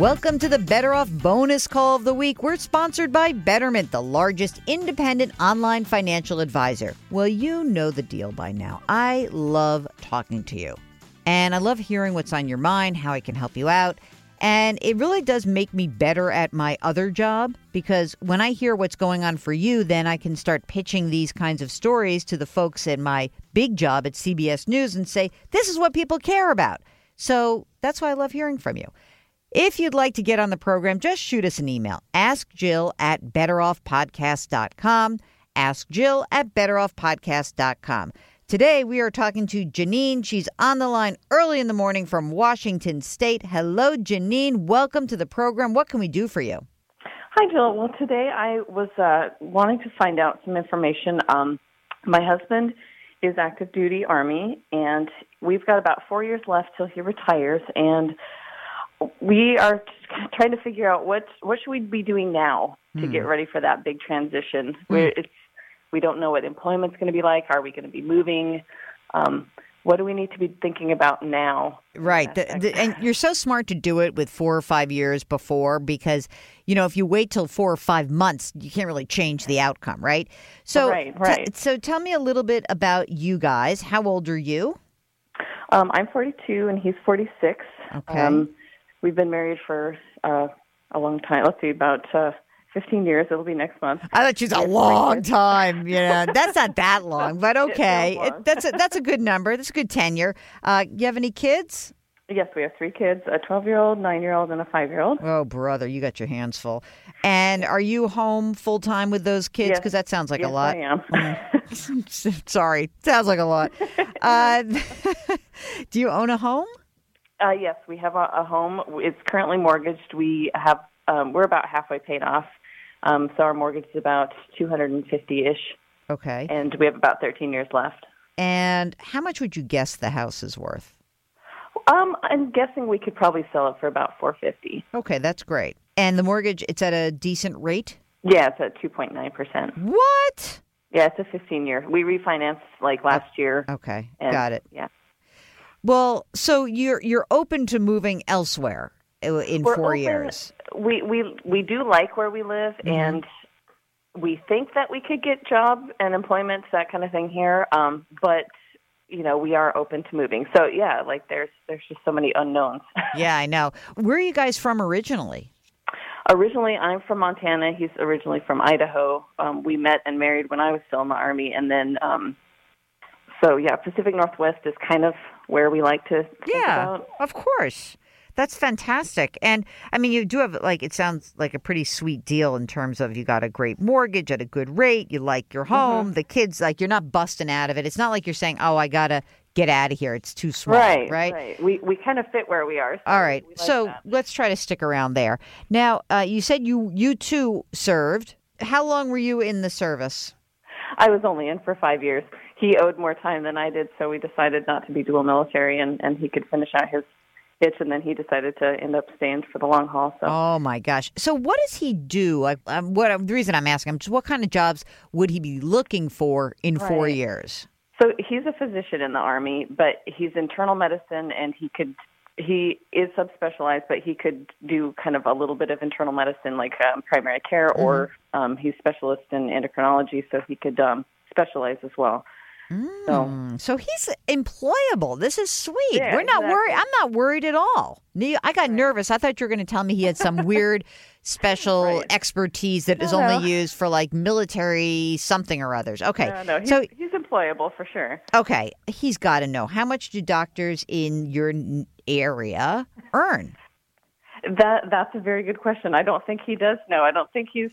Welcome to the Better Off Bonus Call of the Week. We're sponsored by Betterment, the largest independent online financial advisor. Well, you know the deal by now. I love talking to you, and I love hearing what's on your mind, how I can help you out. And it really does make me better at my other job because when I hear what's going on for you, then I can start pitching these kinds of stories to the folks at my big job at CBS News and say, this is what people care about. So that's why I love hearing from you. If you'd like to get on the program, just shoot us an email. Ask Jill at betteroffpodcast.com. Ask Jill at betteroffpodcast.com. Today, we are talking to Janine. She's on the line early in the morning from Washington State. Hello, Janine. Welcome to the program. What can we do for you? Hi, Jill. Well, today I was uh, wanting to find out some information. Um, my husband is active duty Army, and we've got about four years left till he retires. And we are trying to figure out what what should we be doing now to Hmm. get ready for that big transition. Where it's we don't know what employment's going to be like. Are we going to be moving? Um, what do we need to be thinking about now? Right. The, the, and you're so smart to do it with four or five years before because, you know, if you wait till four or five months, you can't really change the outcome, right? So, Right, t- so tell me a little bit about you guys. How old are you? Um, I'm 42 and he's 46. Okay. Um, we've been married for uh, a long time. Let's see, about uh, 15 years. It'll be next month. I thought she's a Yes, long time. Yeah, that's not that long, but okay. It- that's a, that's a good number. That's a good tenure. Uh, you have any kids? Yes, we have three kids: a 12-year-old, nine-year-old, and a five-year-old. Oh, brother, you got your hands full. And are you home full time with those kids? Yes. Because that sounds like yes, a lot. I am. Sorry, sounds like a lot. Uh, do you own a home? Uh, yes, we have a, a home. It's currently mortgaged. We have um, we're about halfway paid off. Um, so our mortgage is about 250-ish, Okay. and we have about 13 years left. And how much would you guess the house is worth? Um, I'm guessing we could probably sell it for about 450. Okay, that's great. And the mortgage, it's at a decent rate? Yeah, it's at 2.9 percent. What? Yeah, it's a 15 year. We refinanced like last year. Okay, and- got it. Yeah. Well, so you're you're open to moving elsewhere uh, in We're four open- years. We we we do like where we live, Mm-hmm. and we think that we could get job and employment, that kind of thing here. Um, but you know, we are open to moving. So yeah, like there's there's just so many unknowns. Yeah, I know. Where are you guys from originally? originally, I'm from Montana. He's originally from Idaho. Um, we met and married when I was still in the army, and then. Um, so yeah, Pacific Northwest is kind of where we like to think Yeah, about. of course. That's fantastic. And I mean, you do have, like, it sounds like a pretty sweet deal in terms of you got a great mortgage at a good rate. You like your home. Mm-hmm. The kids, like, you're not busting out of it. It's not like you're saying, oh, I got to get out of here. It's too small. Right, Right. right. We we kind of fit where we are. so All right. like so that. let's try to stick around there. Now, uh, you said you you too served. How long were you in the service? I was only in for five years. He owed more time than I did, so we decided not to be dual military, and and he could finish out his itch, and then he decided to end up staying for the long haul. So Oh my gosh! So what does he do? Like, um, what the reason I'm asking him just what kind of jobs would he be looking for in four years? so he's a physician in the army, but he's internal medicine, and he could. He is subspecialized, but he could do kind of a little bit of internal medicine, like um, primary care, or um, he's specialist in endocrinology, so he could um, specialize as well. So Mm, So he's employable. This is sweet. Yeah, We're not worried. I'm not worried at all. I got nervous. I thought you were going to tell me he had some weird special Right. expertise that is No, only no. used for like military something or others. Okay. no, no, he's, so he's employable for sure. okay, he's got to know how much do doctors in your area earn? That that's a very good question. I don't think he does know. I don't think he's.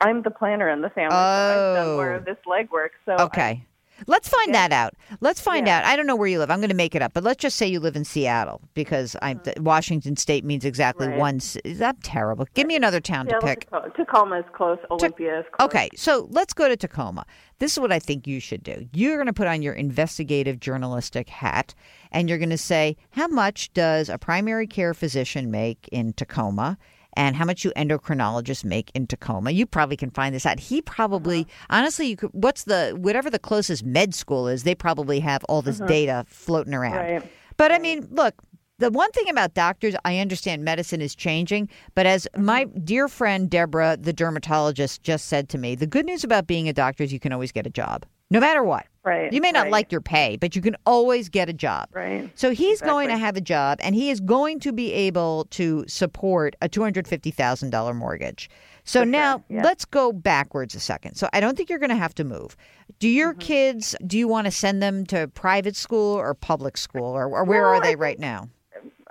I'm the planner in the family. So I've done more Oh. of this legwork. So Okay. Let's find that out. Let's find Yeah. out. I don't know where you live. I'm going to make it up, but let's just say you live in Seattle because I'm uh-huh. th- Washington State means exactly Right. one. that terrible? Give me another town yeah, to pick. Tacoma, Tacoma is close. Olympia is close. Okay, so let's go to Tacoma. This is what I think you should do. You're going to put on your investigative journalistic hat and you're going to say, how much does a primary care physician make in Tacoma? And how much you endocrinologists make in Tacoma? You probably can find this out. He probably, honestly, you could. What's the whatever the closest med school is? They probably have all this uh-huh. data floating around. Right. But I mean, look, The one thing about doctors, I understand medicine is changing, but as my dear friend Deborah, the dermatologist, just said to me, the good news about being a doctor is you can always get a job, no matter what. Right. You may not right, like your pay, but you can always get a job. Right. So he's going to have a job and he is going to be able to support a $250,000 mortgage. So For sure, now yeah. let's go backwards a second. So I don't think you're going to have to move. Do your Mm-hmm. kids, do you want to send them to private school or public school or, or where Well, are they I right now?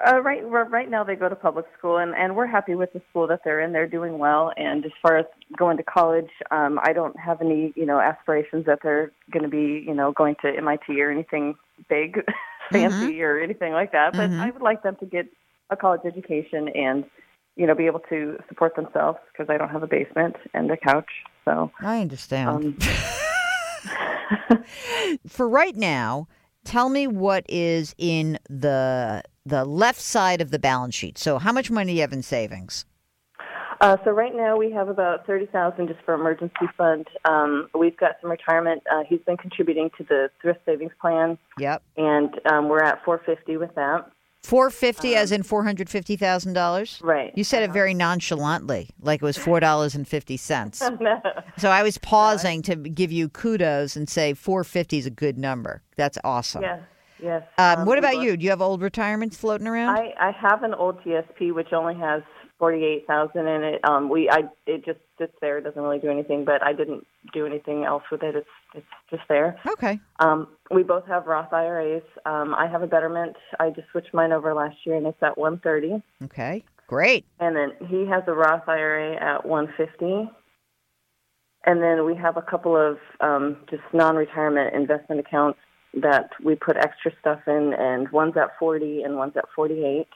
Uh, right, right now they go to public school, and, and we're happy with the school that they're in. They're doing well, and as far as going to college, um, I don't have any, you know, aspirations that they're going to be, you know, going to MIT or anything big, fancy or anything like that. But Mhm. I would like them to get a college education and, you know, be able to support themselves because I don't have a basement and a couch. So, I understand. um, For right now, tell me what is in the the left side of the balance sheet. So how much money do you have in savings? Uh, so right now we have about thirty thousand just for emergency fund. Um, we've got some retirement. Uh, he's been contributing to the thrift savings plan, Yep. and um, we're at four fifty with that. Four fifty, as in four hundred fifty thousand dollars. Right. You said it very nonchalantly, like it was four dollars and fifty cents. no. So I was pausing to give you kudos and say four fifty is a good number. That's awesome. Yes. Yes. Um, Um, what about you? Do you have old retirements floating around? I, I have an old TSP which only has forty eight thousand in it. Um, we I it just sits there. It doesn't really do anything. But I didn't do anything else with it. It's it's just there. okay. Um, we both have Roth IRAs. Um, I have a Betterment. I just switched mine over last year, and it's at one thirty. Okay. Great. And then he has a Roth IRA at 150. And then we have a couple of um, just non-retirement investment accounts that we put extra stuff in, and one's at 40 and one's at 48.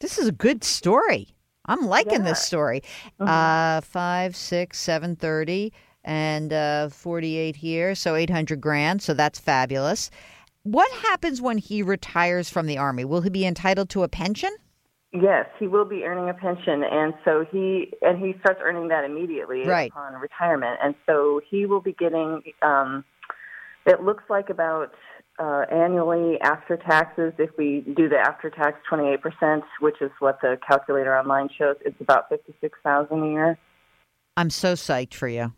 This is a good story. I'm liking Yeah. this story. Uh, five, six, seven thirty, and uh, forty-eight here, so eight hundred grand. So that's fabulous. What happens when he retires from the army? Will he be entitled to a pension? Yes, he will be earning a pension, and so he and he starts earning that immediately Right. upon retirement, and so he will be getting. Um, it looks like about uh, annually after taxes. If we do the after tax twenty eight percent, which is what the calculator online shows, it's about fifty six thousand a year. I'm so psyched for you.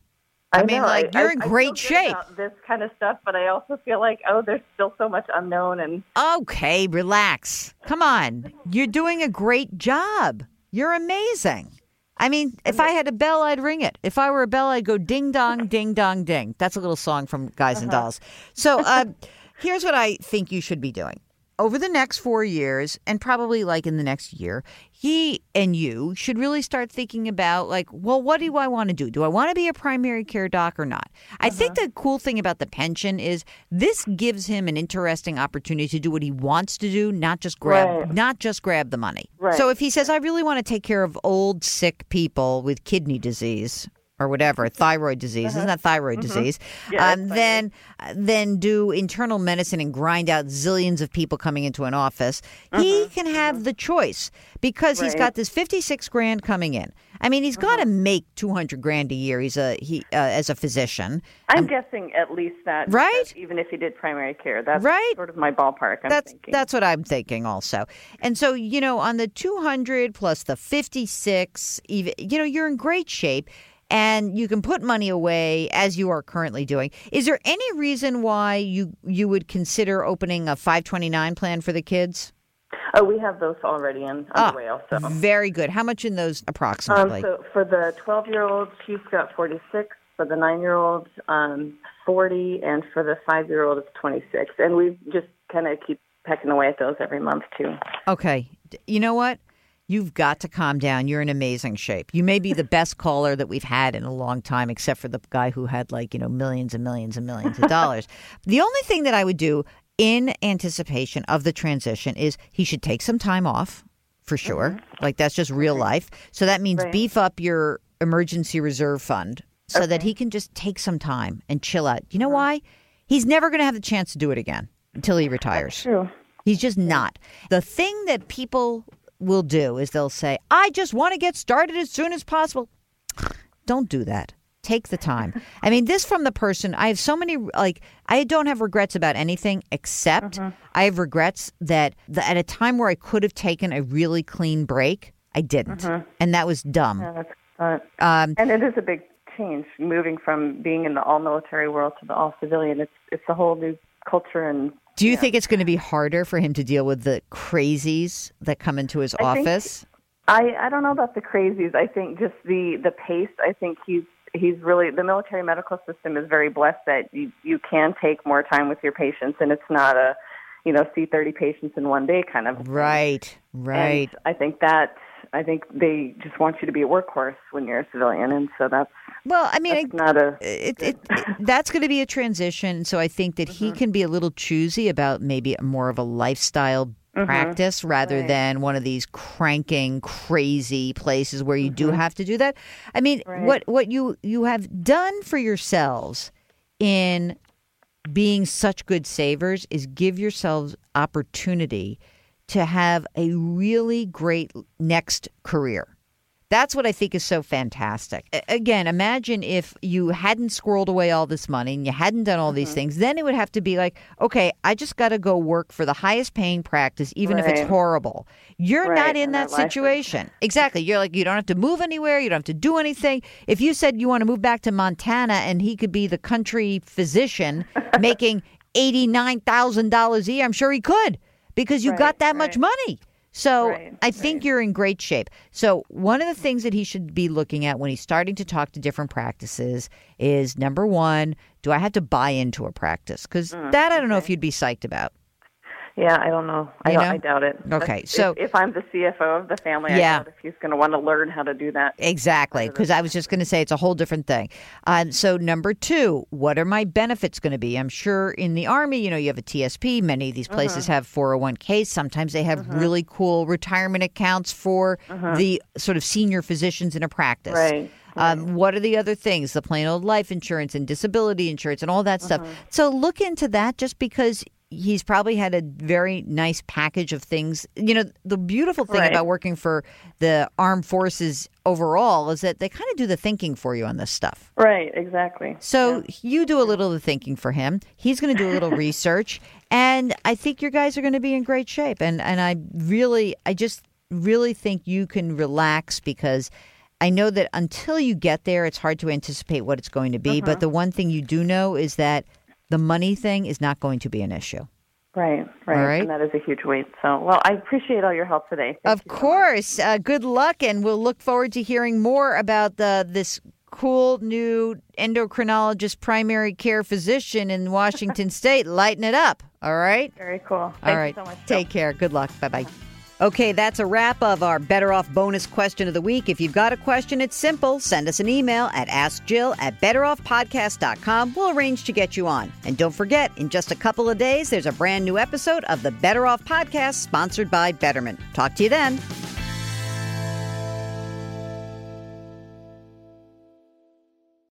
I mean, know, like, you're in I great shape. about this kind of stuff, but I also feel like oh, there's still so much unknown, and Okay, relax. Come on. You're doing a great job. You're amazing. I mean, if I had a bell, I'd ring it. If I were a bell, I'd go ding dong, ding dong, ding. That's a little song from Guys and Dolls. So uh, here's what I think you should be doing. Over the next four years, and probably like in the next year, he and you should really start thinking about, like, well, what do I want to do? Do I want to be a primary care doc or not? I uh-huh. think the cool thing about the pension is this gives him an interesting opportunity to do what he wants to do, not just grab, Right. not just grab the money. Right. So if he says, I really want to take care of old, sick people with kidney disease or whatever, thyroid disease, isn't that thyroid disease? Uh-huh. Yeah, um, then, then do internal medicine and grind out zillions of people coming into an office. He can have the choice because he's got this 56 grand coming in. I mean, he's got to make 200 grand a year. He's a he uh, as a physician. I'm guessing at least that, Right? even if he did primary care, that's Right? sort of my ballpark. I'm that's thinking. that's what I'm thinking also. And so, you know, on the 200 plus the 56, even you know, you're in great shape and you can put money away as you are currently doing. Is there any reason why you you would consider opening a 529 plan for the kids? Oh, we have those already in Ah, underway also. Very good. How much in those Um, approximately? so for the 12 year old, she's got 46. For the nine year old, um, 40. And for the five year old, it's 26. And we just kind of keep pecking away at those every month, too. Okay. You know what? You've got to calm down. You're in amazing shape. You may be the best caller that we've had in a long time, except for the guy who had like, you know, millions and millions and millions of dollars. the only thing that I would do in anticipation of the transition is he should take some time off for mm-hmm. sure. Like that's just real mm-hmm. life. So that means Right. beef up your emergency reserve fund so that he can just take some time and chill out. You know mm-hmm. why? He's never going to have the chance to do it again until he retires. True. He's just not. The thing that people will do is they'll say, I just want to get started as soon as possible. Don't do that. Take the time. I mean, this from the person. I have so many, like, I don't have regrets about anything except Mm-hmm. I have regrets that, that at a time where I could have taken a really clean break, I didn't. And that was dumb. Yeah, uh, Um, and it is a big change moving from being in the all military world to the all civilian. It's it's a whole new culture and do you think it's going to be harder for him to deal with the crazies that come into his I think- office? I I don't know about the crazies. I think just the the pace. I think he's he's really the military medical system is very blessed that you you can take more time with your patients and it's not a you know see 30 patients in one day kind of. Right, right. And I think that I think they just want you to be a workhorse when you're a civilian, and so that's Well, I mean, that's not a it, it, that's going to be a transition. So I think that Mm-hmm. he can be a little choosy about maybe more of a lifestyle practice rather Mm-hmm. Right. than one of these cranking crazy places where you do have to do that. I mean, Mm-hmm. Right. what what you you have done for yourselves in being such good savers is give yourselves opportunity to have a really great next career. That's what I think is so fantastic. Again, imagine if you hadn't squirreled away all this money and you hadn't done all Mm-hmm. these things, then it would have to be like, okay, I just got to go work for the highest paying practice, even if it's horrible. You're Right, not in and that that life situation. Exactly. You're like, you don't have to move anywhere. You don't have to do anything. If you said you want to move back to Montana and he could be the country physician making $89,000 a year, I'm sure he could because you Right, got that much money. So Right, I think right. you're in great shape. So one of the things that he should be looking at when he's starting to talk to different practices is number one, do I have to buy into a practice? Because Mm, that I don't know if you'd be psyched about. Yeah. I don't know. I don't. know? I doubt it. Okay, If- so- if, I'm the CFO of the family, Yeah. If he's going to want to learn how to do that. Exactly, because I was just going to say it's a whole different thing. Um, so, number two, what are my benefits going to be? I'm sure in the Army, you know, you have a TSP. Many of these places Uh-huh. have 401ks. Sometimes they have really cool retirement accounts for the sort of senior physicians in a practice. Uh-huh. Right. Um, what are the other things? The plain old life insurance and disability insurance and all that stuff. Uh-huh. So, look into that just because. He's probably had a very nice package of things. You know, the beautiful thing Right. about working for the armed forces overall is that they kind of do the thinking for you on this stuff. Right. Exactly. So you do a little of the thinking for him. He's going to do a little research, and I think your guys are going to be in great shape. And and I really, I just really think you can relax because. I know that until you get there, it's hard to anticipate what it's going to be. But uh-huh. the one thing you do know is that the money thing is not going to be an issue. Right. Right. Right. And that is a huge weight. So, well, I appreciate all your help today. Thank Of you so course. Uh, good luck, and we'll look forward to hearing more about the this cool new endocrinologist primary care physician in Washington State. Lighten it up. All right. Very cool. Thank All right. you so much. Take care. Good luck. Bye bye. Okay, that's a wrap of our Better Off bonus question of the week. If you've got a question, it's simple. Send us an email at AskJill at BetterOffPodcast.com. We'll arrange to get you on. And don't forget, in just a couple of days, there's a brand new episode of the Better Off Podcast sponsored by Betterment. Talk to you then.